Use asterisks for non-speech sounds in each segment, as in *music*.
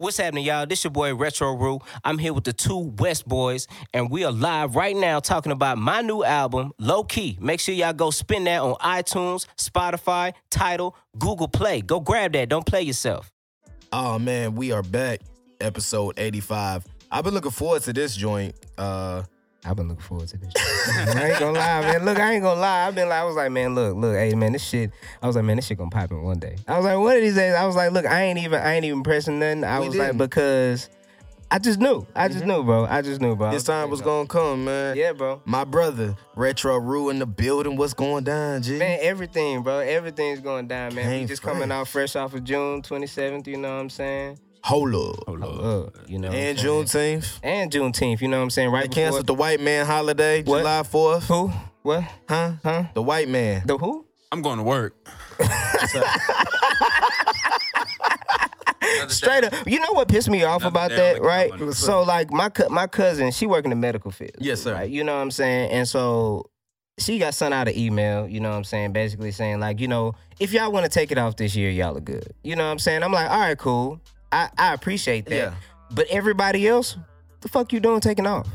What's happening, y'all? This your boy Retro Rue. I'm here with the two West Boys, and we are live right now talking about my new album, Low Key. Make sure y'all go spin that on iTunes, Spotify, Tidal, Google Play. Go grab that. Don't play yourself. Oh man, we are back. Episode 85. I've been looking forward to this joint. Uh I've been looking forward to this. I ain't gonna lie, man. Look, I ain't gonna lie. I've been like, I was like, man, look, look, hey, man, this shit. I was like, man, this shit gonna pop in one day. I was like, one of these days. I was like, look, I ain't even, I ain't even pressing nothing. I We was like, didn't. because I just knew, I just mm-hmm. knew, bro. I just knew, bro. This time was gonna come, man. Yeah, bro. My brother, Retro Rue in the building. What's going down, G? Man, everything, bro. Everything's going down, man. We Came just coming out fresh off of June 27th, you know what I'm saying? Hold up. Uh, you know. what I'm And saying? Juneteenth. And Juneteenth, you know what I'm saying? Right They before. canceled the white man holiday, What? July 4th. Who? What? Huh? Huh? The white man. The who? I'm going to work. *laughs* Straight up. You know what pissed me off Another about that, right? making money. So like my cou- my cousin, she work in the medical field. Yes, sir. Right? You know what I'm saying? And so she got sent out an email, you know what I'm saying, basically saying like, you know, if y'all want to take it off this year, y'all are good. You know what I'm saying? I'm like, all right, cool. I, I appreciate that. Yeah. But everybody else, the fuck you doing taking off?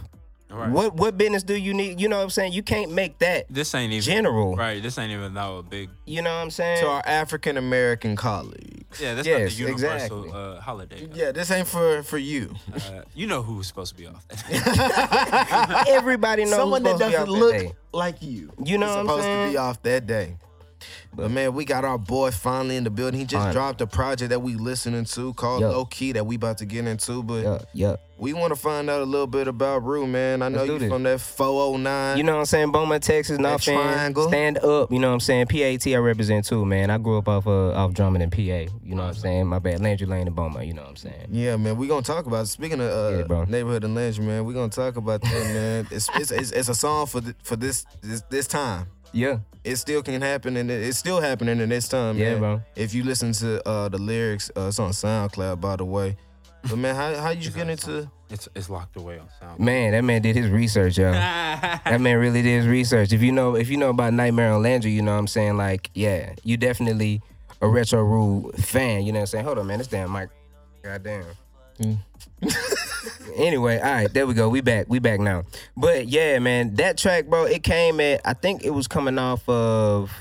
All right. What what business do you need? You know what I'm saying? You can't make that This ain't even general. Right. This ain't even that a big. You know what I'm saying? To our African American colleagues. Yeah, that's Yes, not the universal exactly. uh, holiday. Yeah, this ain't for for you. Uh, you know who's supposed to be off that. *laughs* Everybody knows Someone who's that supposed to be doesn't off that look day. like you. You know is what I'm supposed to be off that day. But man, we got our boy finally in the building. He just dropped a project that we listening to called. Low Key that we about to get into. But Yeah, yeah. we want to find out a little bit about Rue, man. I know Let's you from that 409. You know what I'm saying? Beaumont, Texas, not fan. triangle. Stand up. You know what I'm saying? PAT I represent too, man. I grew up off uh, off drumming in PA. You know what I'm saying? My bad. Landry Lane and Beaumont. you know what I'm saying? Yeah, man, we gonna talk about. Speaking of uh, Yeah, bro. neighborhood and legend, man, we gonna talk about that, man. It's it's, it's it's a song for th- for this this this time. Yeah. It still can happen, and it's still happening in this time. Yeah, man. bro. If you listen to uh, the lyrics, uh, it's on SoundCloud, by the way. But man, how how you get into? it's it's locked away on sound. Man, that man did his research, yo. *laughs* that man really did his research. If you know if you know about Nightmare on Landry, you know what I'm saying? Like, yeah, you definitely a Retro Rue fan, you know what I'm saying? Hold on, man, this damn mic. God Goddamn. *laughs* anyway, all right, there we go. We back. We back now. But yeah, man, that track, bro, it came at I think it was coming off of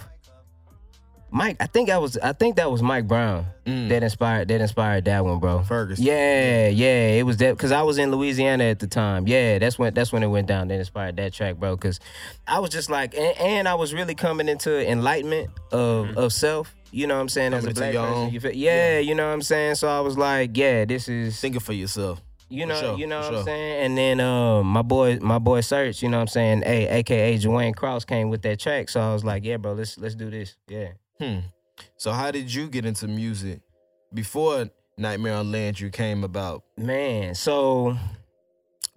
Mike. I think that was I think that was Mike Brown mm. that inspired that inspired that one, bro. Ferguson. Yeah, yeah, it was that because I was in Louisiana at the time. Yeah, that's when that's when it went down. That inspired that track, bro. Because I was just like, and, and I was really coming into enlightenment of mm. of self. You know what I'm saying? As a black person, you feel, yeah, you know what I'm saying. So I was like, yeah, this is Thinking for yourself. You know, sure, you know what I'm saying? And then um my boy my boy Search, you know what I'm saying? Hey, aka Dwayne Cross came with that track. So I was like, yeah, bro, let's let's do this. Yeah. Hmm. So how did you get into music before Nightmare on Landry came about? Man, so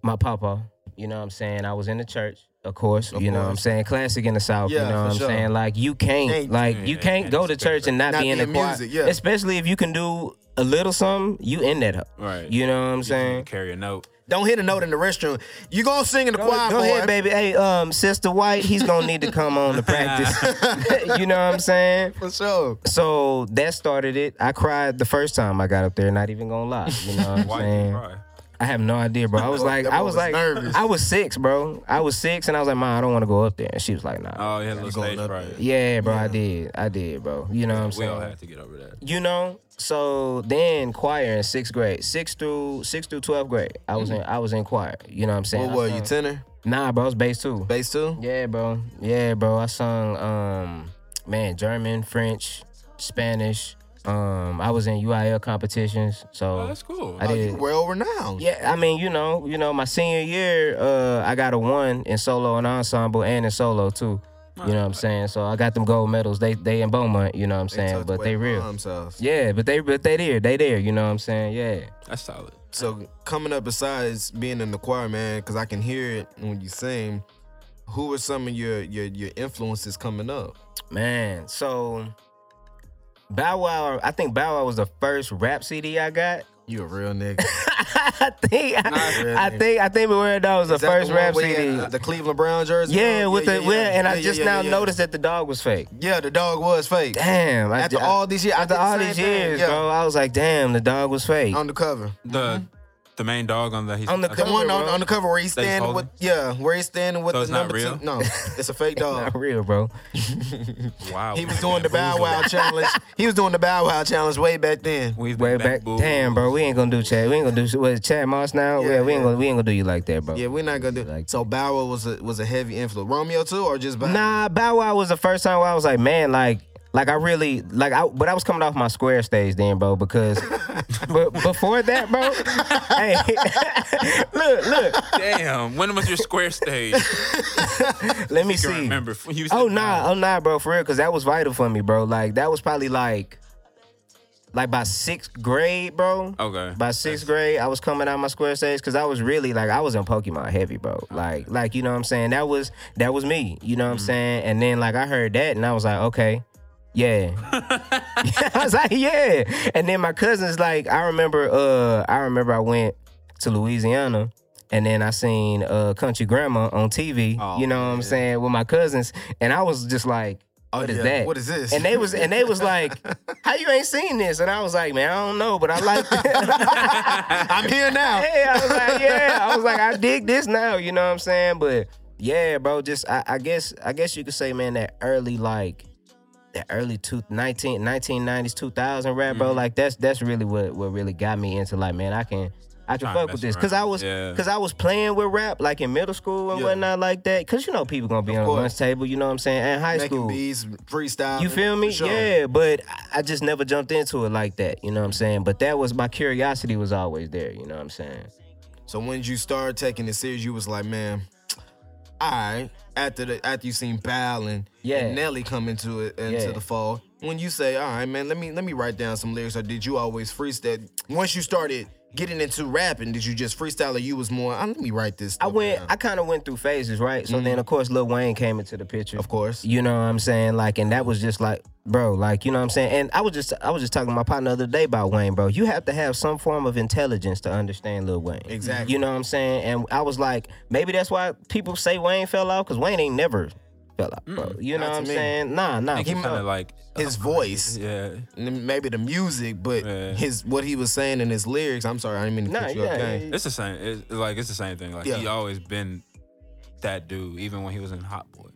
my papa, you know what I'm saying? I was in the church, of course. Of you know what I'm saying? Classic in the South, Yeah, you know what I'm sure. saying? Like you can't Can't- like you yeah, can't can't go to church and not, Not be in the choir. music, yeah. Especially if you can do a little something, you in that. Right. You know what I'm You saying? Carry a note. Don't hit a note in the restroom. You gonna sing in the Go, choir, go boy. ahead, baby. Hey, um, Sister White, he's gonna need to come on to *laughs* practice. *laughs* *laughs* you know what I'm saying? For sure. So that started it. I cried the first time I got up there, not even gonna lie. You know what I'm Why you saying? Cry? I have no idea, bro. I was like, I was was like, nervous. I was six, bro. I was six, and I was like, Mom, I don't want to go up there. And she was like, Nah. Oh, yeah, little going stage up fright. yeah, bro, I did, I did, bro. You know what I'm saying? We all saying? had to get over that. You know. So then choir in sixth grade, sixth through sixth through twelfth grade, I was in I was in choir. You know what I'm saying? What I were you, sung- tenor? Nah, bro, I was bass too. Bass too? Yeah, bro. Yeah, bro. I sung um man, German, French, Spanish. Um I was in UIL competitions. So Oh, that's cool. I Oh, did you well renowned. yeah, I mean, you know, you know, my senior year, uh, I got a one in solo and ensemble and in solo too. You know what I'm saying? So I got them gold medals. They they in Beaumont, you know what I'm saying? But they real. Mom's house. Yeah, but they but they there. They there, you know what I'm saying? Yeah. That's solid. So coming up besides being in the choir, man, because I can hear it when you sing. Who were some of your your your influences coming up? Man, so Bow Wow, I think Bow Wow was the first rap CD I got. You a real nigga. *laughs* I think I, really. I think I think Beware Dog was the that first the rap where he CD. had uh, The Cleveland Brown jersey. Yeah, on? with the yeah, yeah, and I just yeah, now yeah, noticed that the dog was fake. Yeah, the dog was fake. Damn! After ju- all these years, after did the all these thing, years, yeah. bro, I was like, damn, the dog was fake. On the cover. The mm-hmm. The main dog on the he's On the The one on, on the cover where he's That he's standing with yeah, where he's standing with So the it's not number real? two. No, it's a fake *laughs* dog. Not real, bro. *laughs* wow. He was doing the Bow Wow challenge. He was doing the Bow Wow challenge way back then. We've Way been back, bamboozled. damn, bro. We ain't gonna do Shad. We ain't gonna do what Shad Moss now. Yeah, Yeah, we ain't gonna we ain't gonna do you like that, bro. Yeah, we're not gonna do. Like- so Bow Wow was a was a heavy influence. Romeo too, or just Bow? Nah, Bow Wow was the first time where I was like, man, like, like I really like I, but I was coming off my square stage then, bro, because *laughs* but before that, bro, hey, *laughs* look, look, Damn. When was your square stage? *laughs* let me I see. remember. When you Oh said nah, oh nah, bro, for real, because that was vital for me, bro. Like that was probably like, like by sixth grade, bro. Okay. By sixth grade, I was coming out my square stage because I was really like I was in Pokemon heavy, bro. Like, like you know what I'm saying? That was that was me. You know what I'm mm-hmm. saying? And then like I heard that and I was like, okay, yeah. *laughs* *laughs* I was like, yeah. And then my cousins, like, I remember, uh, I remember I went to Louisiana. And then I seen uh, Country Grammar on TV, Oh, you know what I'm saying, with my cousins, and I was just like, "What is yeah. that? What is this?" And they was and they was like, *laughs* "How you ain't seen this?" And I was like, "Man, I don't know, but I like." I'm here now. yeah, I was like, yeah, I was like, I dig this now. You know what I'm saying? But yeah, bro, just I, I guess I guess you could say, man, that early like that early two, 19, 1990s 2000 rap, bro. Mhm. Like that's that's really what what really got me into like, man, I can. I can fuck with this because I was Yeah. because I was playing with rap like in middle school and Yeah. whatnot like that. Because you know people gonna be Of on course. the lunch table. You know what I'm saying? And high Making school, beats, freestyle. you feel me? Yeah, but I- I just never jumped into it like that. You know what I'm saying? But that was my curiosity was always there. You know what I'm saying? So when did you start taking it serious, you was like, man, all right. After the after you seen Bal and, Yeah. and Nelly come into it into Yeah. the fall, when you say, all right, man, let me let me write down some lyrics, or did you always freestyle? Once you started getting into rapping, did you just freestyle, or you was more? Ah, let me write this. I went. down." I kind of went through phases, right? So then, of course, Lil Wayne came into the picture. of course. You know what I'm saying? Like, and that was just like, bro, like, you know what I'm saying? And I was just, I was just talking to my partner the other day about Wayne, bro. You have to have some form of intelligence to understand Lil Wayne. Exactly. You know what I'm saying? And I was like, maybe that's why people say Wayne fell off because Wayne ain't never fell out, bro. Mm, you know what I'm me. saying? Nah, nah. I think he for kind of like His voice. Yeah. Maybe the music, but Yeah. his what he was saying in his lyrics. I'm sorry, I didn't mean to Nah, cut you yeah, up. yeah, yeah. It's the same. It's like it's the same thing. Like he always been that dude, even when he was in Hot Boys.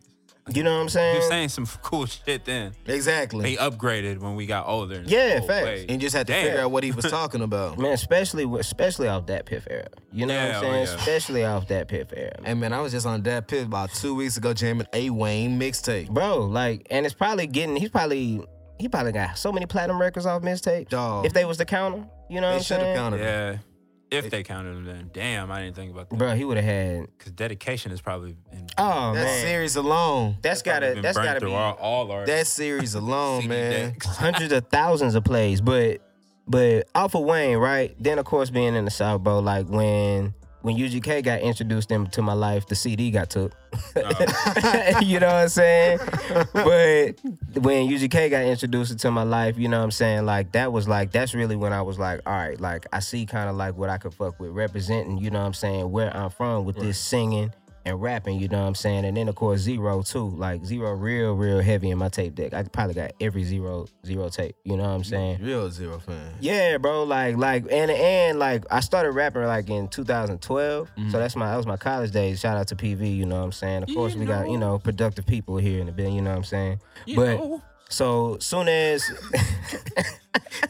You know what I'm saying? He saying? was saying some *laughs* cool shit then. Exactly. He upgraded when we got older. Yeah, oh, facts. wait. and just had to Damn. figure out what he was *laughs* talking about. Man, especially especially off that Piff era. You know Yeah, what oh, I'm saying? yeah. Especially off that Piff era. Hey man, I was just on that pit about two weeks ago jamming a Wayne mixtape. bro. Like, and it's probably getting. He's probably he probably got so many platinum records off mixtape. Dog. If they was to count him, you know what They I'm should have saying? counted. him. Yeah. If they counted him then. Damn, I didn't think about that. Bro, he would have had. Because dedication is probably in, Oh That man, series alone. that's probably gotta been that's burnt gotta through be all, all our That series alone, CD man. decks. *laughs* hundreds of thousands of plays. But but off of Wayne, right? Then of course being in the South, bro. Like when when UGK got introduced into my life, the CD got took. Oh. *laughs* you know what I'm saying? But when UGK got introduced into my life, you know what I'm saying? Like that was like that's really when I was like, all right, like I see kind of like what I could fuck with representing, you know what I'm saying, where I'm from with this singing and rapping, you know what I'm saying? And then of course Z-Ro too. Like Z-Ro real, real heavy in my tape deck. I probably got every Z-Ro Z-Ro tape, you know what I'm saying? Real Z-Ro fan. Yeah, bro. Like, like, and and like, I started rapping like in 2012. So mm-hmm. that's my that was my college days. Shout out to PV. You know what I'm saying? Of course, we got you know productive people here in the bit. You know what I'm saying? but so soon as *laughs*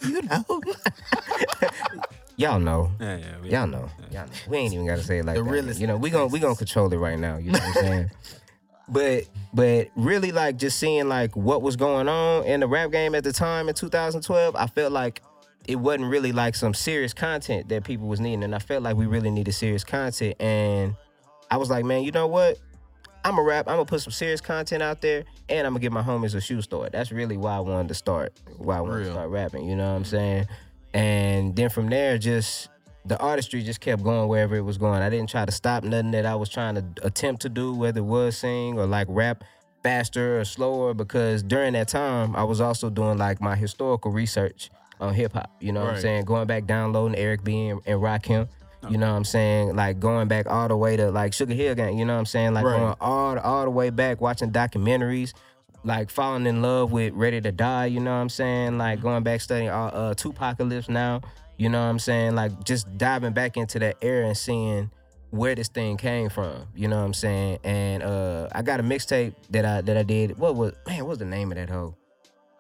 You know. *laughs* y'all know. Yeah, yeah. we- Y'all know. Y'all know. We ain't even gotta say it like The that. realest You know, we gonna we gonna control it right now. You know what I'm saying? *laughs* But but really like just seeing like what was going on in the rap game at the time in 2012, I felt like it wasn't really like some serious content that people was needing. And I felt like we really needed serious content. And I was like, man, you know what? I'm a rap. I'm gonna put some serious content out there, and I'm gonna get my homies a shoe store. That's really why I wanted to start. Why I wanted to start rapping. You know what I'm mm-hmm. saying? And then from there, just the artistry just kept going wherever it was going. I didn't try to stop nothing that I was trying to attempt to do, whether it was sing or like rap faster or slower. Because during that time, I was also doing like my historical research on hip hop. You know what I'm saying? Going back downloading Eric B and, and Rakim. You know what I'm saying? Like going back all the way to like Sugar Hill Gang. You know what I'm saying? Like Right. going all all the way back, watching documentaries, like falling in love with Ready to Die. You know what I'm saying? Like going back studying uh, uh 2Pacalypse now. You know what I'm saying? Like just diving back into that era and seeing where this thing came from. You know what I'm saying? And uh I got a mixtape that I that I did. What was man? What was the name of that hoe?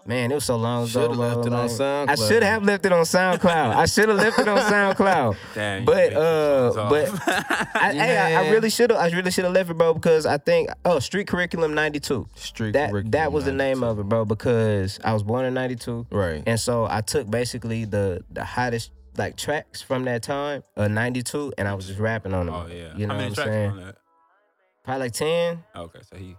Man, it was so long ago. Shoulda left bro, it on like- I should have left it on SoundCloud. I should have left it on SoundCloud. *laughs* Damn, but uh, but off. I, *laughs* hey, I, I really should have. I really should have left it, bro, because I think oh, Street Curriculum '92. Street That Curriculum that was the name of it, bro, because I was born in '92, Right. and so I took basically the the hottest like tracks from that time, uh, '92, and I was just rapping on them. Oh yeah. you know How many what I'm saying? on that? Probably like ten. Okay, so he.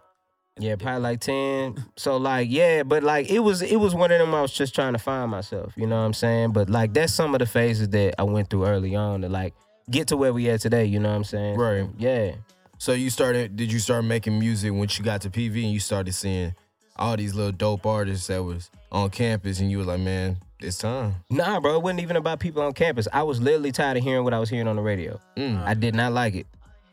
Yeah, probably like ten. So like, yeah, but like it was it was one of them I was just trying to find myself. You know what I'm saying? But like that's some of the phases that I went through early on to like get to where we at today. You know what I'm saying? Right. Yeah. So you started? Did you start making music once you got to PV and you started seeing all these little dope artists that was on campus, and you were like, man, it's time. Nah, bro, it wasn't even about people on campus. I was literally tired of hearing what I was hearing on the radio. Mm. I did not like it.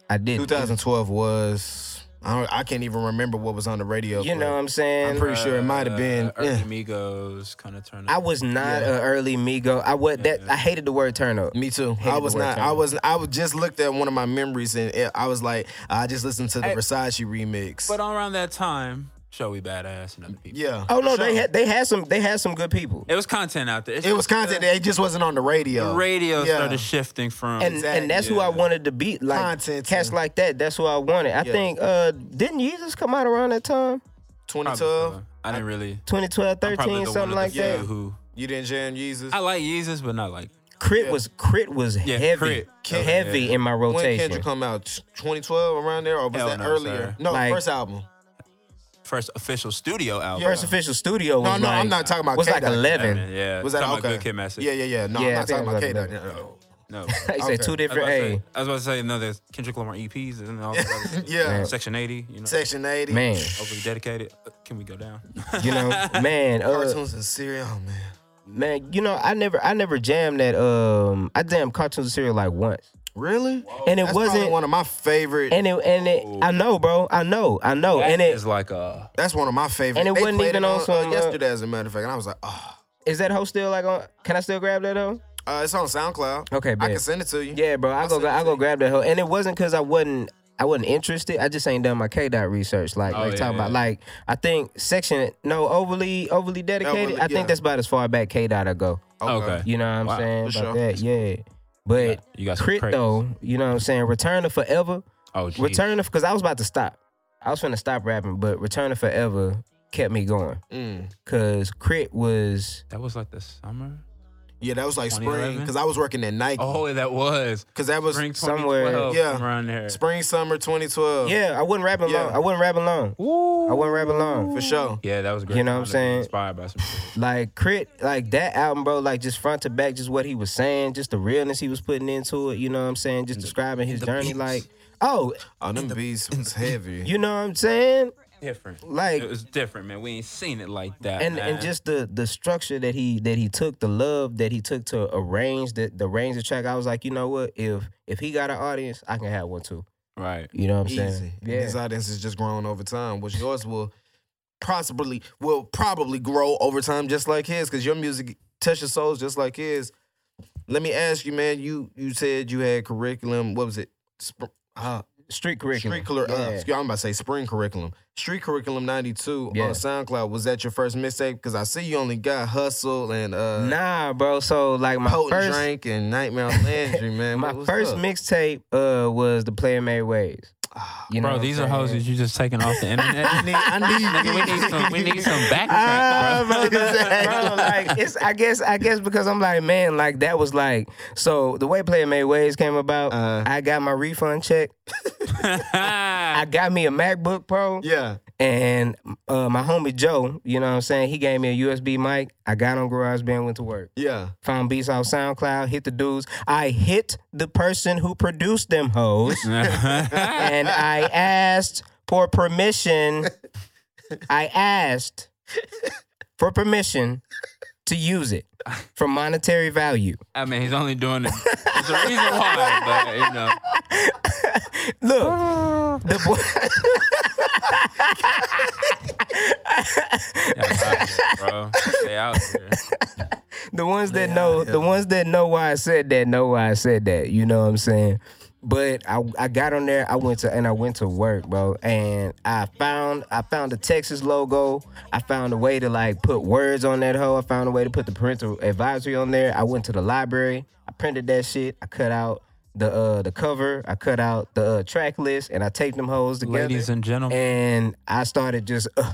I did. 2012 was. I, don't, I can't even remember what was on the radio. You know what I'm saying? I'm pretty sure it might have been. Uh, early yeah. Migos kind of turned. I was not Yeah. an early Migo. I was that. I hated the word turn up. Me too. Hated I was not. I was. I was just looked at one of my memories and I was like, I just listened to the Hey. Versace remix. But around that time, Joey Badass and other people. yeah. Oh no, Sure. they had they had some they had some good people. It was content out there. It's It was just, uh, content. It just wasn't on the radio. The radio Yeah. started shifting from. and Exactly, and that's who I wanted to be like Content cats and- like that. That's who I wanted. I Yeah. think uh didn't Yeezus come out around that time? 2012. Probably. I didn't really. 2012, 13, the one something of like the that. few Who You didn't jam Yeezus. I like Yeezus, but not like. K.R.I.T. Yeah. was K.R.I.T. was Yeah, heavy, Crit. heavy Yeah. in my rotation. when rotation. Kendrick come out? 2012 around there, or was Hell that no, earlier? sir. No, Like- first album. First official studio album. First official studio No, was no, like, I'm not talking about. was like K-Dot. 11. Yeah. Was that talking okay? About Good Kid, Mad City. Yeah, yeah, yeah. No, Yeah, I I'm not think talking it about was K. Dot. 11. No. No. *laughs* He said Okay. two I was, different. about to A say, I was about to say, no, there's Kendrick Lamar EPs and all. that. Yeah. Section 80, you know. Section 80. man, Overly dedicated. Uh, Can we go down? *laughs* you know, man, uh, Cartoons and cereal. Oh man. man, you know, I never, I never jammed that. Um, I jammed cartoons and cereal like once, Really? and it That's probably wasn't. one of my favorite. And it, and it, I know, bro, I know, I know, and it is like a. that's one of my favorite. And it They wasn't played even it on some, uh, yesterday, as a matter of fact, and I was like, oh, is that hoe still like on? Can I still grab that hoe? uh, it's on SoundCloud. Okay, I bet. can send it to you. Yeah, bro, I I'll go, send it I to go you. grab that hoe, and it wasn't because I wasn't, I wasn't interested. I just ain't done my K dot research. Like, Oh, like yeah, talking about, like I think section no overly, overly dedicated. Overly- I think yeah. that's about as far back K dot I go. Okay. You know what I'm Wow, saying for about sure. that? Yeah, but You got K.R.I.T. though, you know what I'm saying? Return to Forever. Oh, geez. Return to because I was about to stop. I was finna stop rapping, but Return to Forever kept me going. Mm. Cause K.R.I.T. was That was like the summer. Yeah, that was like spring 2011? because I was working at Nike. Oh, that was Because that was spring spring, somewhere- 2012, Yeah. around there. Spring summer 2012. yeah. I wouldn't rapping Yeah. I wouldn't rapping long. I wasn't rapping long. for sure. Yeah, that was great. You know what I'm Kinda saying? Inspired by some shit. Like K.R.I.T., like that album, bro. Like just front to back, just what he was saying, just the realness he was putting into it. You know what I'm saying? Just describing his the journey. beats. Like, oh, Oh, them beats was heavy. you know what I'm saying? Different. Like- it was different, man. We ain't seen it like that. and man. and just the the structure that he that he took, the love that he took to arrange the the range of track. I was like, you know what? If if he got an audience, I can have one too. right. You know what I'm Easy. saying? And His audience is just growing over time, which yours will possibly will probably grow over time just like his, because your music touches souls just like his. Let me ask you, man. You you said you had curriculum. What was it? Sp- uh, Street curriculum. Street curriculum. Uh, Yeah. excuse- I'm about to say spring curriculum. Street curriculum '92 Yeah. on SoundCloud. Was that your first mixtape? Because I see you only got Hustle and uh, Nah, bro. So like my Potent first Drink and Nightmare on Landry, *laughs* man. my What- first up? mixtape uh was the Player Made Ways. You know Bro, these are saying? hoses you just taking off the internet. I need, I need, Nigga, we need some. We need some *laughs* backtrack, Ah, bro. *laughs* bro, bro, *laughs* like it's. I guess. I guess because I'm like, man, like that was like. So the way Player Made Ways came about, Uh. I got my refund check. I got me a MacBook Pro, Yeah. And uh, my homie Joe, you know what I'm saying, he gave me a USB mic. I got on GarageBand, went to work. Yeah. Found beats off SoundCloud, hit the dudes. I hit the person who produced them hoes, *laughs* and I asked for permission. *laughs* I asked for permission to use it for monetary value. I mean, he's only doing it. There's a reason why, but you know, Look, *laughs* the boy, *laughs* yeah, bro. Stay out here. the ones that know, the ones that know why I said that know why I said that. You know what I'm saying? But I, I got on there. I went to and I went to work, bro. And I found I found the Texas logo. I found a way to like put words on that hoe. I found a way to put the parental advisory on there. I went to the library. I printed that shit. I cut out the uh the cover. I cut out the uh, track list, and I taped them hoes together. Ladies and gentlemen, and I started just uh,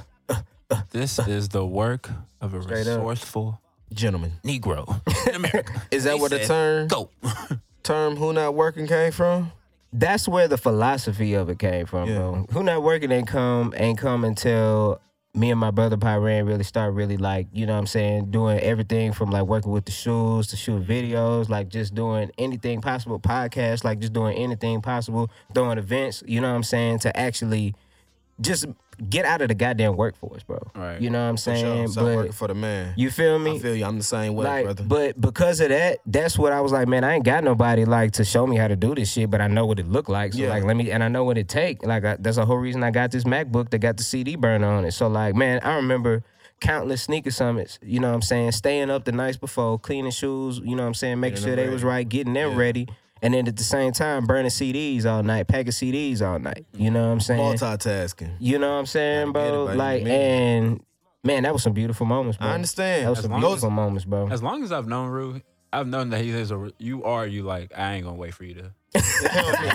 this is the work of a Straight up. resourceful Gentlemen, Negro in America. *laughs* is that They where the term Go. *laughs* term "who not working" came from? that's where the philosophy of it came from, Yeah. bro. Who not working ain't come ain't come until me and my brother Pyran really start really like, you know what I'm saying, doing everything from like working with the shoes to shoot videos, like just doing anything possible, podcasts, like just doing anything possible, throwing events, you know what I'm saying, to actually just get out of the goddamn workforce, bro. Right. You know what I'm For sure. saying? But working for the man. you feel me? I feel you. I'm the same way, like, brother. but because of that, that's what I was like, man. I ain't got nobody like to show me how to do this shit, but I know what it look like. So Yeah. like, let me, and I know what it take. Like, I, that's the whole reason I got this MacBook that got the CD burner on it. So like, man, I remember countless sneaker summits. You know what I'm saying? Staying up the nights before, cleaning shoes. You know what I'm saying? Making Getting sure them they was right, getting them Yeah. ready. And then at the same time, burning CDs all night, packing CDs all night. You know what I'm saying? Multitasking. You know what I'm saying, Gotta it, bro? like, and man, that was some beautiful moments, bro. I understand. That understand. was some long beautiful moments, bro. As long as I've known Rue, I've known that he is a. You are you like I ain't gonna wait for you to.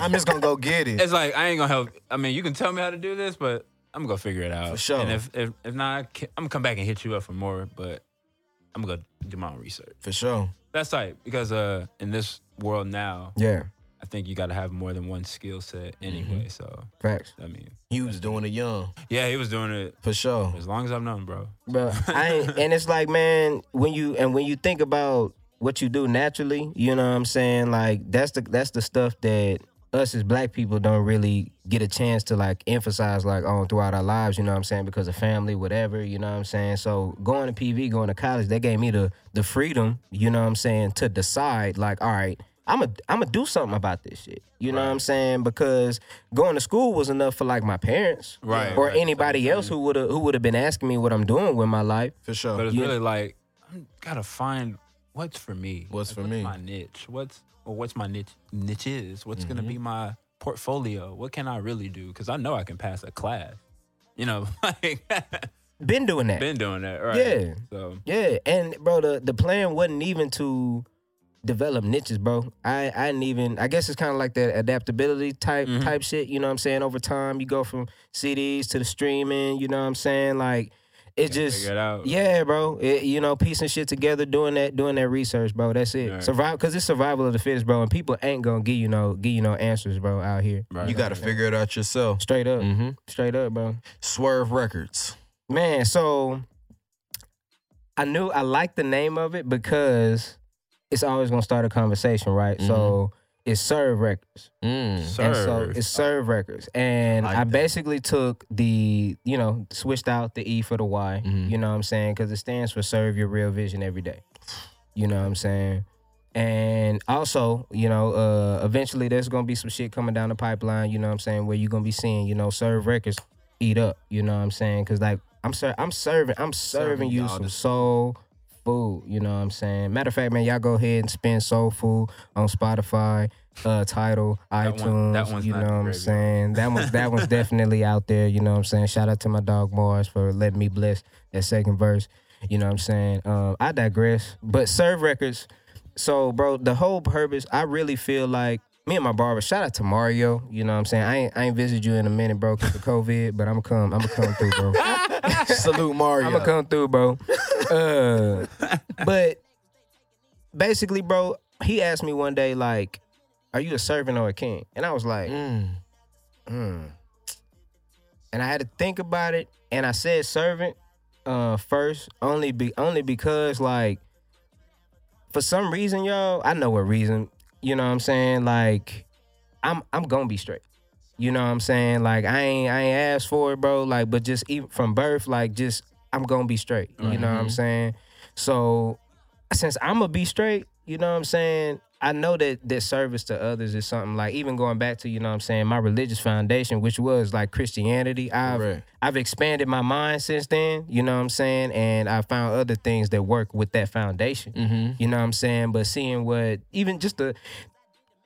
I'm just gonna go get it. It's like I ain't gonna help. I mean, you can tell me how to do this, but I'm gonna figure it out For sure. And if if if not, I'm gonna come back and hit you up for more. But I'm gonna do my own research. For sure. That's tight because uh in this world now, Yeah, I think you got to have more than one skill set anyway. So facts. I mean, He was doing it young. yeah, he was doing it For sure. as long as I've known, bro. Bro, I ain't, *laughs* and it's like, man, when you and when you think about what you do naturally, you know what I'm saying? Like that's the that's the stuff that us as black people don't really get a chance to like emphasize like on throughout our lives, you know what I'm saying? Because of family, whatever, you know what I'm saying? So going to PV, going to college, they gave me the the freedom, you know what I'm saying, to decide like, all right, I'm a I'm gonna do something about this shit. You know what I'm saying? Because going to school was enough for like my parents, Right, or right. anybody else who would have who would have been asking me what I'm doing with my life. For sure. But it's Yeah. really like I gotta find what's for me. What's Like, for me? My niche. What's or what's my niche? Niche is what's gonna Mm-hmm. be my portfolio. What can I really do? Because I know I can pass a class. You know, *laughs* like *laughs* Been doing that. been doing that, right? Yeah. So Yeah, and bro, the the plan wasn't even to develop niches, bro. I I didn't even. I guess it's kind of like that adaptability type Mhm. type shit. You know what I'm saying? Over time, you go from CDs to the streaming. You know what I'm saying? Like it gotta just. it out. Yeah, bro. It, you know, piecing shit together, doing that, doing that research, bro. That's it. Right. Survive, cause it's survival of the fittest, bro. And people ain't gonna give you no, give you no answers, bro, out here. Right. You got to figure it out yourself. Straight up, Mm-hmm. straight up, bro. Swerve Records. Man, so I knew I liked the name of it because it's always gonna start a conversation, right? So it's Serve Records. Mm. And so Serve. it's Serve Records. And Like I basically took the, you know, switched out the E for the Y. Mhm. You know what I'm saying? Because it stands for serve your real vision every day. You know what I'm saying? And also, you know, uh, eventually there's gonna be some shit coming down the pipeline, you know what I'm saying, where you're gonna be seeing, you know, serve records eat up, you know what I'm saying? Cause like I'm ser- I'm serving, I'm serving, Serving you some soul food, you know what I'm saying? Matter of fact, man, y'all go ahead and spend soul food on Spotify, uh Tidal, That iTunes, one- that one's you know what I'm saying? That one's that one's *laughs* definitely out there, you know what I'm saying? Shout out to my dog Mars for letting me bless that second verse. You know what I'm saying? Um, I digress. But Serve Records, so bro, the whole purpose, I really feel like me and my barber, shout out to Mario. You know what I'm saying? I ain't I ain't visit you in a minute, bro, because of COVID, but I'ma come, I'ma come through, bro. *laughs* Salute Mario. I'ma come through, bro. Uh, *laughs* but basically, bro, he asked me one day, like, are you a servant or a king? And I was like, Mm. Hmm. And I had to think about it, and I said servant uh, first, only be only because like for some reason, y'all, I know what reason. You know what I'm saying? Like I'm I'm gonna be straight. You know what I'm saying? Like I ain't I ain't asked for it, bro. Like, but just even from birth, like just I'm gonna be straight. You know what I'm mm-hmm. saying? So since I'm gonna be straight, you know what I'm saying? I know that that service to others is something like even going back to, you know what I'm saying, my religious foundation, which was like Christianity. I've Right. I've expanded my mind since then, you know what I'm saying? And I found other things that work with that foundation. Mm-hmm. You know what I'm saying? But seeing what even just the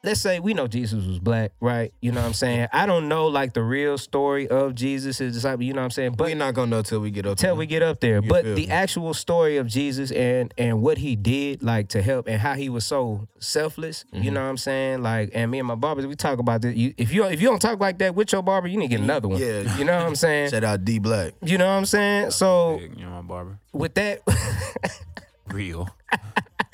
let's say we know Jesus was black, right? You know what I'm saying? I don't know like the real story of Jesus, his disciple, you know what I'm saying? But We're not gonna know till we get up. till there. we get up there. You But the me? actual story of Jesus and and what he did like to help and how he was so selfless, you Mm-hmm. know what I'm saying? Like and me and my barbers, we talk about this. You, if you if you don't talk like that with your barber, you need to get another one. Yeah. You know what I'm saying? *laughs* Shout out D Black. You know what I'm saying? So you know, my barber. with that *laughs* Real.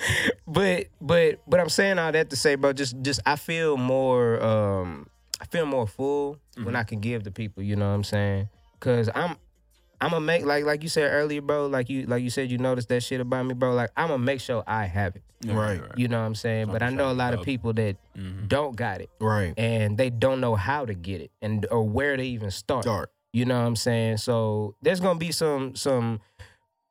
*laughs* but but but I'm saying all that to say, bro, just just I feel more um I feel more full when I can give to people, you know what I'm saying? Cause I'm I'm gonna make like like you said earlier, bro, like you like you said you noticed that shit about me, bro. Like I'm gonna make sure I have it. Yeah, Right. You know what I'm saying? But I Something know a lot of people that Mhm. don't got it Right. and they don't know how to get it and or where to even start. Dark. You know what I'm saying? So there's gonna be some some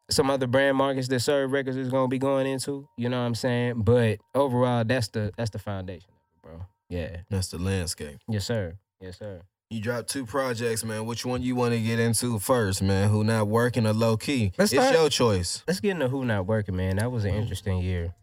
some other brand markets that serve records is gonna be going into. You know what I'm saying? But overall, that's the that's the foundation, bro. Yeah. That's the landscape. Yes, sir. Yes, sir. You dropped two projects, man. Which one you want to get into first, man? Who not working or low key? Let's it's start- your choice. Let's get into who not working, man. That was an interesting year.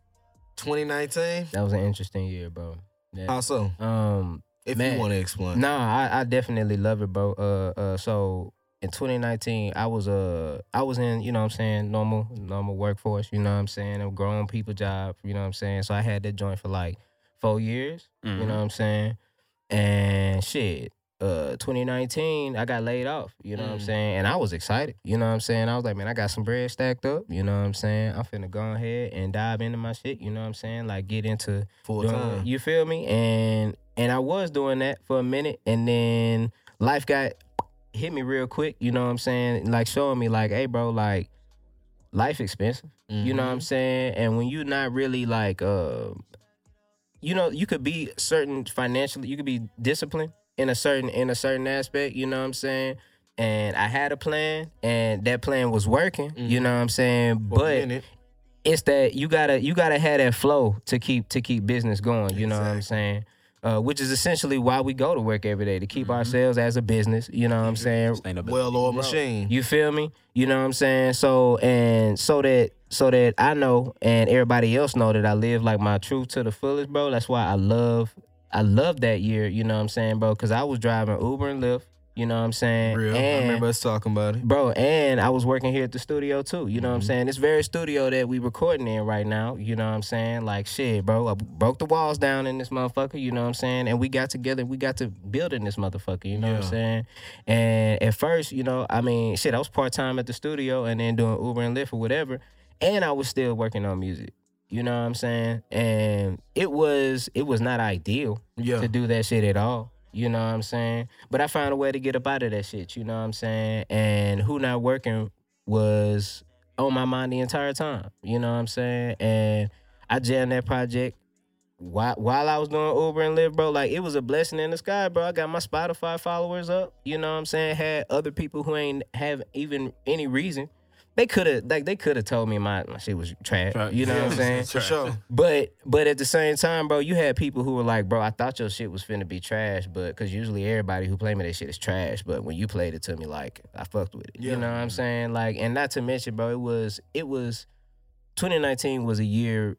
2019. That was an interesting year, bro. Yeah. How so? Um. If Man. you want to explain. Nah, I, I definitely love it, bro. Uh, uh, so in 2019, I was uh, I was in, you know, what I'm saying, normal, normal workforce. You know, what I'm saying, a grown people job. You know, what I'm saying. So I had that joint for like four years. You Mhm. know what I'm saying? And shit, uh 2019, I got laid off, you know what I'm Mm. saying? And I was excited, you know what I'm saying? I was like, man, I got some bread stacked up, you know what I'm saying? I'm finna go ahead and dive into my shit, you know what I'm saying? Like get into Full doing- time. You feel me? And and I was doing that for a minute and then life got hit me real quick, you know what I'm saying? Like showing me like, hey bro, like life expensive. You know what Mm-hmm. I'm saying? And when you're not really like uh you know, you could be certain financially, you could be disciplined in a certain in a certain aspect, you know what I'm saying? And I had a plan and that plan was working, you know what I'm saying? A But it's that you gotta you gotta have that flow to keep to keep business going. You know what I'm saying? Uh, which is essentially why we go to work every day to keep ourselves as a business. You know what I'm saying? Sustainability. well-oiled machine. You feel me? You know what I'm saying? So and so that so that I know and everybody else know that I live like my truth to the fullest, bro. That's why I love I love that year. You know what I'm saying, bro? Because I was driving Uber and Lyft. You know what I'm saying? Real. I remember us talking about it. Bro, and I was working here at the studio too. You know what I'm Mhm. saying? This very studio that we recording in right now. You know what I'm saying? Like shit, bro. I broke the walls down in this motherfucker. You know what I'm saying? And we got together. We got to build in this motherfucker. You know what I'm saying? And at first, you know, I mean, shit, I was part time at the studio and then doing Uber and Lyft or whatever. And I was still working on music. You know what I'm saying? And it was it was not ideal Yeah. to do that shit at all. You know what I'm saying? But I found a way to get up out of that shit. You know what I'm saying? And who not working was on my mind the entire time. You know what I'm saying? And I jammed that project while while I was doing Uber and Lyft, bro. Like it was a blessing in the sky, bro. I got my Spotify followers up. You know what I'm saying? Had other people who ain't have even any reason. They could have like they could have told me my, my shit was trash. You know what I'm saying? *laughs* For sure. But but at the same time, bro, you had people who were like, bro, I thought your shit was finna be trash, but because usually everybody who play me that shit is trash. But when you played it to me, like I fucked with it. Yeah. You know what I'm saying? Like, and not to mention, bro, it was it was 2019 was a year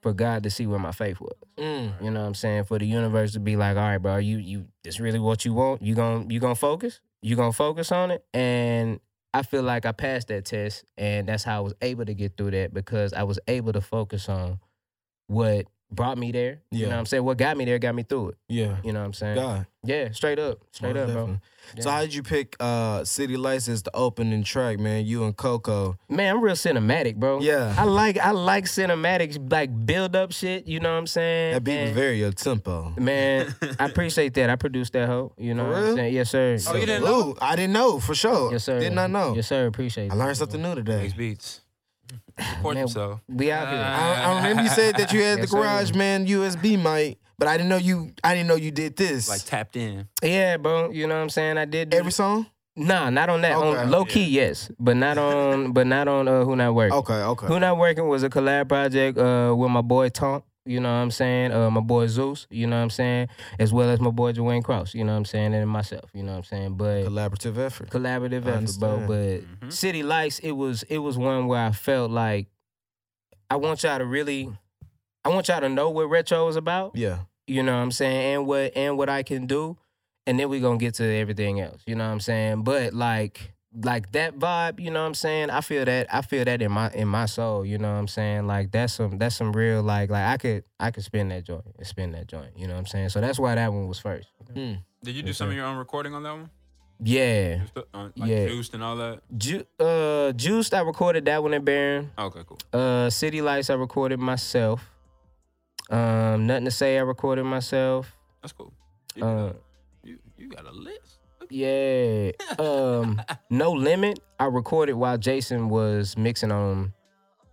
for God to see where my faith was. Mm. You know what I'm saying? For the universe to be like, all right, bro, you you this really what you want? You gon' you gonna focus? You gonna focus on it? And I feel like I passed that test, and that's how I was able to get through that because I was able to focus on what brought me there. You know what I'm saying? What got me there got me through it. Yeah. You know what I'm saying? God. Yeah, straight up. Straight Most up, bro. definitely. So how did you pick uh City Lights as the opening track, man? You and Coco. Man, I'm real cinematic, bro. Yeah. I like I like cinematics, like build up shit, you know what I'm saying? That beat was And- very up tempo. Man, *laughs* I appreciate that. I produced that hoe. You know For what I'm saying? Yes, sir. Oh, you didn't know? Ooh, I didn't know for sure. Yes, sir. Did not know. Yes, sir. Appreciate I learned something new today. Makes beats. Record Man, himself. We out here. I, I remember you said that you had *laughs* Yes, the sir. Garage Man USB mic, but I didn't know you. I didn't know you did this. Like tapped in. Yeah, bro. You know what I'm saying? I did do every song. Nah, not on that. Okay. on low key, yes, but not on, but not on uh, who not working. Okay, okay. Who Not Working was a collab project uh, with my boy Tonk, you know what I'm saying? Uh, my boy Zeus, you know what I'm saying? As well as my boy Dwayne Cross, you know what I'm saying? And myself, you know what I'm saying? But Collaborative effort. collaborative I effort, bro. understand. But Mhm. City Lights, it was it was one where I felt like I want y'all to really I want y'all to know what retro is about. Yeah. You know what I'm saying? And what and what I can do. And then we're gonna get to everything else. You know what I'm saying? But like like that vibe, you know what I'm saying? I feel that I feel that in my in my soul, you know what I'm saying? Like that's some that's some real like like I could I could spin that joint and spin that joint, you know what I'm saying? So that's why that one was first. Hmm. Did you do Yes, some of your own recording on that one? Yeah. Just, uh, like Yeah. Juiced and all that? Ju- uh Juiced, I recorded that one at Baron. Okay, cool. Uh City Lights I recorded myself. Um Nothing to say I recorded myself. That's cool. You, Uh you, you got a list. Yeah. Um, no limit. I recorded while Jason was mixing on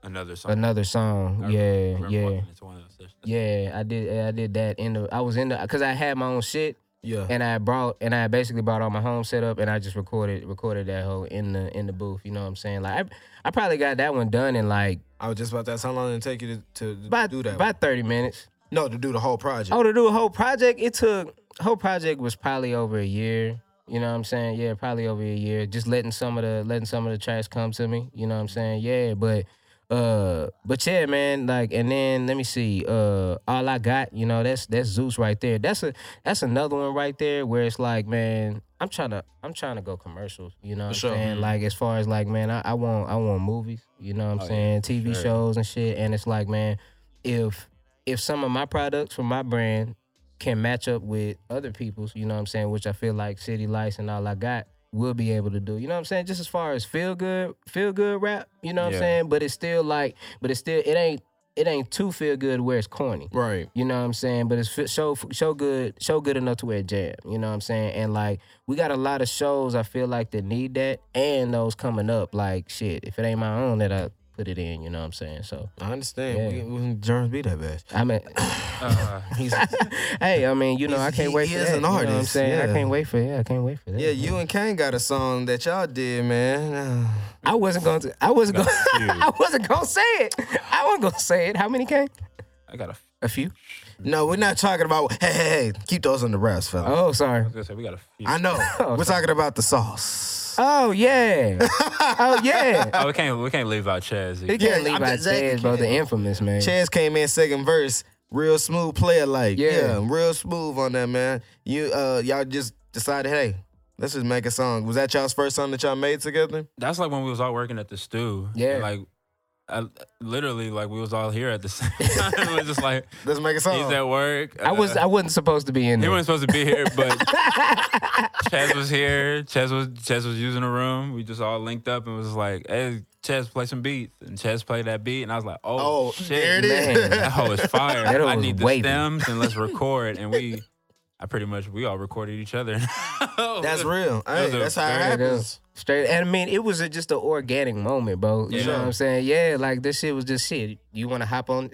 Another song. another song. I Yeah, remember yeah, walking into one of those sessions. yeah. I did. I did that in the. I was in the because I had my own shit Yeah. and I brought and I basically brought all my home setup and I just recorded recorded that whole in the in the booth. You know what I'm saying? Like I, I probably got that one done in like I was just about to ask how long did it take you to, to about do that? about thirty minutes. no, to do the whole project. Oh, to do a whole project, it took whole project was probably over a year. You know what I'm saying? Yeah, probably over a year. Just letting some of the letting some of the tracks come to me. You know what I'm saying? Yeah, but uh but yeah, man, like and then let me see. Uh all I got, you know, that's that's Zeus right there. That's a that's another one right there where it's like, man, I'm trying to I'm trying to go commercials, you know what I'm sure. saying? Like as far as like, man, I, I want I want movies, you know what I'm Oh, saying? for TV sure. shows and shit. And it's like, man, if if some of my products from my brand can match up with other people's, you know what I'm saying, which I feel like City Lights and all I got will be able to do. You know what I'm saying? Just as far as feel good, feel good rap, you know what Yeah. I'm saying? But it's still like, but it's still it ain't it ain't too feel good where it's corny. Right. You know what I'm saying? But it's so show show good, so good enough to it jam. You know what I'm saying? And like we got a lot of shows I feel like that need that, and those coming up. Like shit, if it ain't my own, that I put it in. You know what I'm saying? So I understand. Yeah. We, we germs be that bad. I mean, *coughs* Uh, He's, *laughs* hey, I mean, you know, I can't he wait for is that. an you know what I'm artist, saying? I can't wait for yeah, I can't wait for that. yeah, you and Kane got a song that y'all did, man. *sighs* I wasn't going to. I wasn't going. *laughs* I wasn't going to say it. I wasn't going to say it. How many Kane? I got a. A few. No, we're not talking about. Hey, hey, hey, keep those on the wraps, fella. Oh, sorry. I was gonna say we got a few. I know. *laughs* Oh, we're talking about the sauce. Oh yeah. *laughs* oh yeah. Oh, we can't. We can't leave out Chaz. He either. can't Yeah, leave I'm out just Chaz, bro. The infamous man. Chaz came in second verse, real smooth player like. Yeah. Yeah. real smooth on that, man. You uh y'all just decided, hey, let's just make a song. Was that y'all's first song that y'all made together? That's like when we was all working at the stew. Yeah. And, like, I, literally, like we was all here at the *laughs* same time. it was just like Let's make a song. he's at work. I was. uh, I wasn't supposed to be in He there. wasn't supposed to be here, but *laughs* Chaz was here. Chaz was Chaz was using the room. We just all linked up and was like, "Hey, Chaz, play some beats." And Chaz played that beat, and I was like, "Oh, oh, shit, there it is. man. *laughs* that hoe is fire! That I was need the wavy. stems, and let's record." And we, I pretty much we all recorded each other. That's real. Hey, that's how it very- happens. Straight. And I mean, it was a, just an organic moment, bro. You Yeah. know what I'm saying? Yeah. Like this shit was just shit. You want to hop on?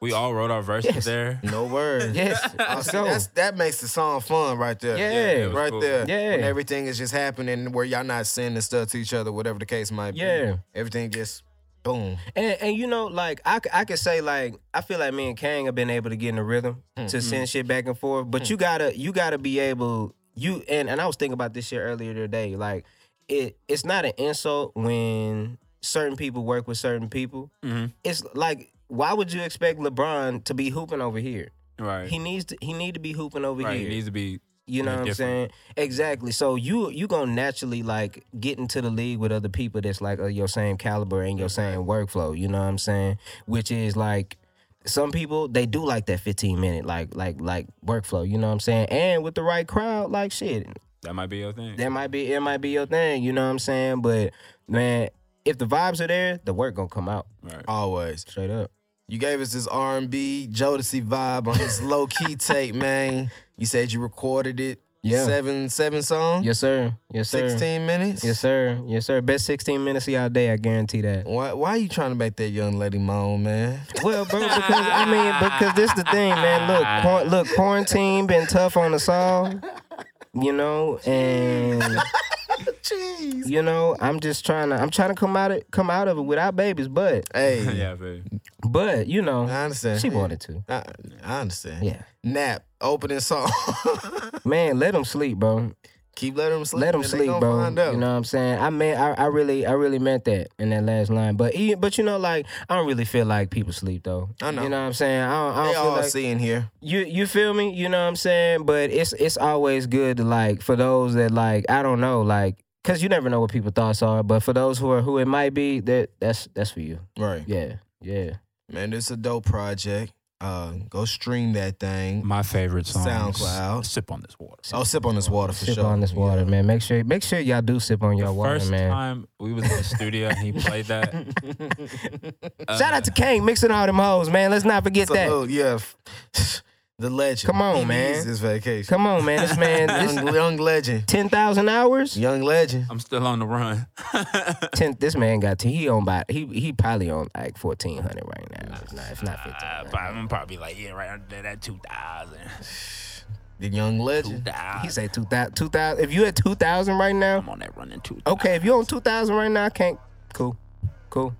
we all wrote our verses Yes. there. *laughs* No words. Yes. Oh, Let's see, go. that's, that makes the song fun right there. Yeah. it was right cool. there. Yeah. When everything is just happening where y'all not sending stuff to each other, whatever the case might be. Yeah. Everything just boom. And, and you know, like I, I could say like I feel like me and Kang have been able to get in the rhythm hmm. to hmm. send shit back and forth. But hmm. you gotta you gotta be able you and and I was thinking about this shit earlier today. Like it it's not an insult when certain people work with certain people. Mhm. It's like why would you expect LeBron to be hooping over here? Right. He needs to he need to be hooping over right. here. He needs to be. You know what I'm saying? Exactly. So you you gonna naturally like get into the league with other people that's like of your same caliber and your same workflow. You know what I'm saying? Which is like some people they do like that 15 minute like like like workflow. You know what I'm saying? And with the right crowd, like shit, That might be your thing. that might be it might be your thing. You know what I'm saying? But man, if the vibes are there, the work gonna come out Right. Always. straight up. You gave us this R&B Jodeci vibe on this low key *laughs* tape, man. You said you recorded it. Yeah. Seven seven songs. Yes sir. Yes sir. Sixteen minutes. Yes sir. Yes sir. Best 16 minutes of y'all day. I guarantee that. Why why are you trying to make that young lady moan, man? *laughs* Well, bro, because I mean, because this the thing, man. Look, quar- look, quarantine been tough on us all, you know, and *laughs* Jeez. You know, I'm just trying to I'm trying to come out of come out of it without babies, but *laughs* Hey, *laughs* yeah, baby. but you know, I understand. she wanted to. I, I understand. Yeah. Nap, opening song. Man, let them sleep, bro. Keep letting them sleep. Let them sleep, bro. You know what I'm saying? I mean, I, I really, I really meant that in that last line. But even, but you know, like I don't really feel like people sleep though. I know. You know what I'm saying? I don't, I don't feel all like seeing here. you. You feel me? You know what I'm saying? But it's it's always good to like for those that like I don't know like. Cause you never know what people's thoughts are, but for those who are who it might be, that that's that's for you. Right. Yeah, yeah. Man, this is a dope project. Uh, go stream that thing. My favorite song. SoundCloud. Sip on this water. Oh, sip on this water for sure. sip sure. on this water, man. Make sure make sure y'all do sip on your the water, first man. time we was in the studio and he played that. *laughs* Shout out to Kane mixing all them hoes, man. Let's not forget that. Salute, yeah. *laughs* the legend. Come on, He man. needs This vacation. Come on, man. This *laughs* man, this young, young legend. ten thousand hours. Young legend. I'm still on the run. *laughs* Ten. This man got ten. He on by. He he probably on like fourteen hundred right now. It's not. It's not fifteen. Uh, I'm probably like, yeah, right under that 2000. The young legend. 2000. He say two thousand. Two thousand. If you at two thousand right now, I'm on that running 2000. okay. If you on two thousand right now, I can't. Cool, cool,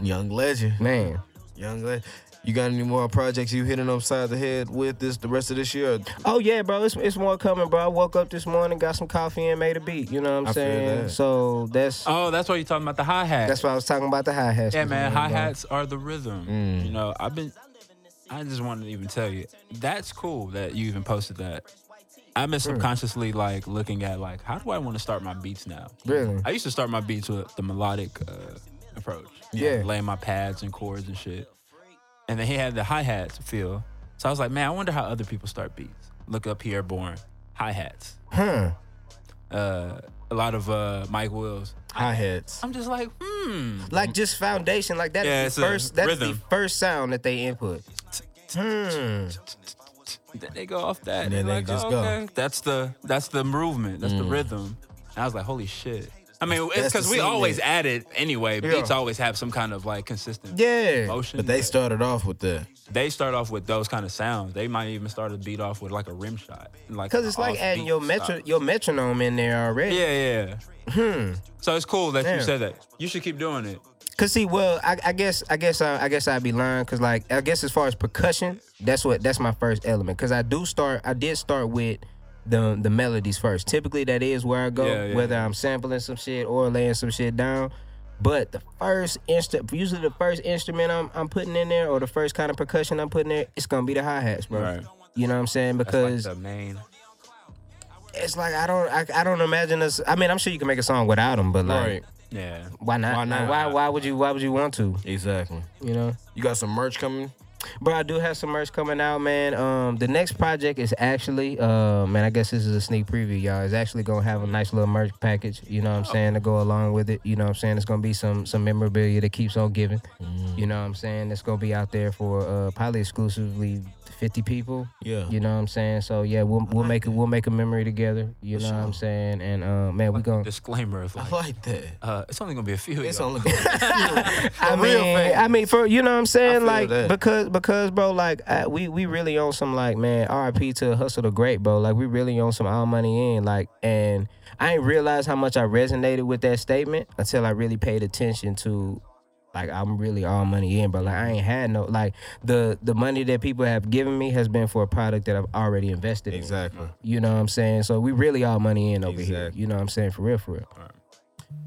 Young legend. man. Young legend. You got any more projects you hitting upside the head with this the rest of this year? Oh yeah, bro. It's it's more coming, bro. I woke up this morning, got some coffee, and made a beat. You know what I'm I feel saying? that. So that's Oh, that's why you're talking about the hi hat. that's why I was talking about the hi hats. Yeah, man, hi hats are the rhythm. Mm. You know, I've been. I just wanted to even tell you that's cool that you even posted that. I've been subconsciously like looking at like how do I want to start my beats now? Really? I used to start my beats with the melodic uh, approach. Yeah. laying my pads and chords and shit. And then he had the hi hats feel. So I was like, man, I wonder how other people start beats. Look up Pi'erre Bourne, hi hats. Huh? Uh, a lot of uh, Mike Wills. Hi hats. I'm just like, hmm. Like just foundation, like that is Yeah, the first. That's rhythm. the first sound that they input. Hmm. Then they go off that. And then they like, just oh, go. okay. That's the that's the movement. That's the Mm. rhythm. And I was like, holy shit. I mean, it's because we always add it anyway. Yeah. Beats always have some kind of like consistent Yeah. motion. But they started off with the they start off with those kind of sounds. They might even start a beat off with like a rim shot, like Cause it's like adding your metro, stop. your metronome in there already. Yeah, yeah. Hmm. So it's cool that Damn. you said that. You should keep doing it. Cause see, well, I, I guess, I guess, uh, I guess I'd be lying. Cause like, I guess as far as percussion, that's what that's my first element. Cause I do start, I did start with the the melodies first. Typically, that is where I go, Yeah, yeah, whether yeah. I'm sampling some shit or laying some shit down. But the first instrument, usually the first instrument I'm I'm putting in there, or the first kind of percussion I'm putting there, it's gonna be the hi hats, bro. Right. You know what I'm saying? That's Because like the main. it's like I don't, I, I don't imagine us. I mean, I'm sure you can make a song without them, but like, right. Yeah. why not? Why not? Why why would you why would you want to? Exactly. You know. You got some merch coming? Bro, I do have some merch coming out, man. Um, the next project is actually, uh, man, I guess this is a sneak preview, y'all. It's actually gonna have a nice little merch package, you know what I'm saying, to go along with it. You know what I'm saying? It's gonna be some some memorabilia that keeps on giving. You know what I'm saying? It's gonna be out there for uh probably exclusively 50 people. Yeah. You know what I'm saying? So yeah, we'll we'll make it we'll make a memory together. You For know what I'm saying? And uh, man, we gonna. Disclaimer of I like, like that. uh, it's only gonna be a few. It's y'all. only gonna. *laughs* I For real mean, fans. I mean, for you know what I'm saying, like that. because because bro, like I, we we really on some like man, RIP to Hussle the Great, bro. Like we really on some all money in, like, and I ain't realized how much I resonated with that statement until I really paid attention to. Like I'm really all money in, bro. Like I ain't had no like the the money that people have given me has been for a product that I've already invested in. Exactly. You know what I'm saying? So we really all money in over here. You know what I'm saying? For real, for real.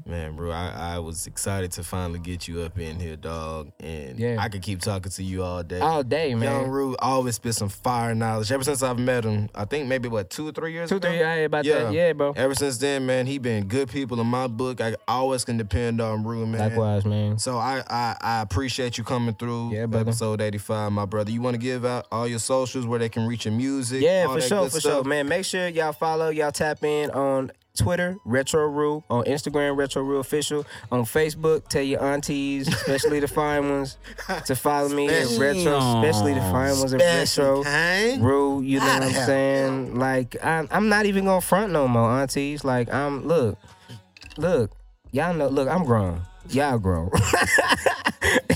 Man, bro, I, I was excited to finally get you up in here, dog. And Yeah. I could keep talking to you all day. All day, man. Young Rue always spit some fire knowledge. Ever since I've met him, I think maybe what two or three years Two, ago. three, yeah, about Yeah. that. Yeah, bro. Ever since then, man, he been good people in my book. I always can depend on Rue, man. Likewise, man. So I, I I appreciate you coming through. Yeah, brother. Episode eighty five, my brother. You want to give out all your socials where they can reach your music? Yeah, all for that sure, for stuff? sure, man. Make sure y'all follow, y'all tap in on Twitter, Retro Rue, on Instagram, Retro Rue Official, on Facebook. Tell your aunties, especially the fine ones, to follow me at Retro, especially the fine ones at Retro kind. Rule. You know what I'm saying? Like I'm, I'm not even gonna front no more, aunties. Like I'm, look, look, y'all know, look, I'm grown. Y'all grown. *laughs*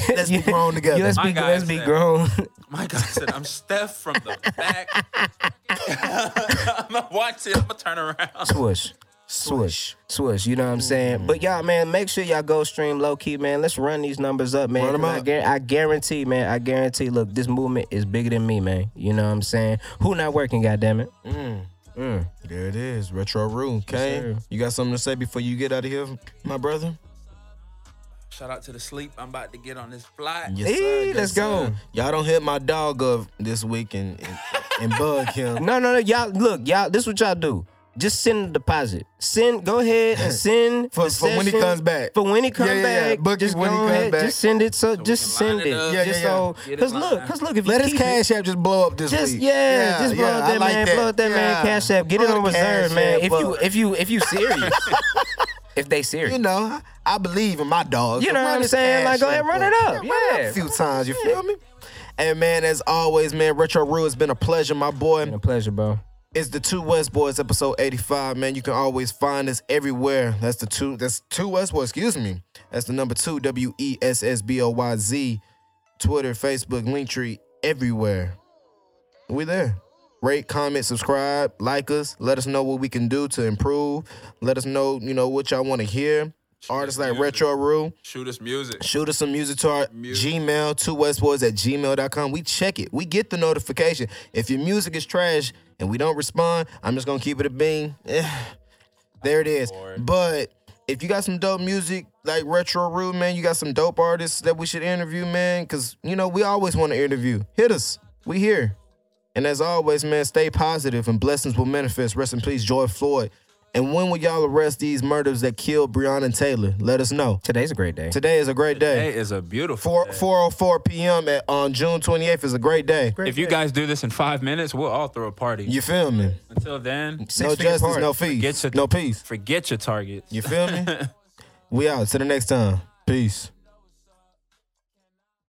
Let's be *laughs* grown together. Let's be, guy let's be grown. My God said, I'm Steph from the back. *laughs* I'm gonna watch it. I'm gonna turn around. Swoosh. Swish. Swish, you know what I'm saying? But y'all, man, make sure y'all go stream low key, man. Let's run these numbers up, man. Run 'em 'cause I, up. guar- I guarantee, man. I guarantee. Look, this movement is bigger than me, man. You know what I'm saying? Who not working? Goddamn it. Mm. There it is. Retro Rue. Okay. sir. you got something to say before you get out of here, my brother? Shout out to the sleep. I'm about to get on this flight. Yes, Hey, yes, let's go. Y'all don't hit my dog up this week and, and, and bug him. *laughs* No, no, no. Y'all, look, y'all. This what y'all do. Just send a deposit. Send. Go ahead and *laughs* send For- for when he comes back. For when he come Yeah, yeah, yeah. back. Book just when he comes ahead. back. Just send it. So, we just send it it. Yeah, just yeah, so. Get Cause look, cause look. If you Let his keep it- cash app just blow up this Just week. yeah, just blow yeah, up that like man, blow up that man cash app. Get it on reserve, man. app If you if you if you serious, *laughs* if they serious, You know, I, I believe in my dog. You know what I'm saying? Like, go ahead, run it up. run Yeah. a few times. You feel me? And man, as always, man, Retro Rue has been a pleasure, my boy. Been a pleasure, bro. It's the Two West Boys, episode 85. Man, you can always find us everywhere. That's the two. That's Two West Boys. Excuse me. That's the number two. W E S S B O Y Z. Twitter, Facebook, Linktree, everywhere. We there. Rate, comment, subscribe, like us. Let us know what we can do to improve. Let us know, you know, what y'all want to hear. Artists like music. Retro Rue. Shoot us music. Shoot us some music to our Music. Gmail, two westboys at gmail.com. We check it. We get the notification. If your music is trash and we don't respond, I'm just gonna keep it a bean. Eh, there it is. But if you got some dope music like Retro Rue, man, you got some dope artists that we should interview, man. Cause you know, we always want to interview. Hit us. We here. And as always, man, stay positive and blessings will manifest. Rest in peace, Joy Floyd. And when will y'all arrest these murders that killed Breonna and Taylor? Let us know. Today's a great day. Today is a great day. Today is a beautiful. Four day. four oh four p.m. At, on June twenty eighth is a great day. If you guys do this in five minutes, we'll all throw a party. You feel me? Until then, no justice, party. no peace, Forget your- no peace. forget your targets. You feel me? *laughs* we out. Till the next time. Peace.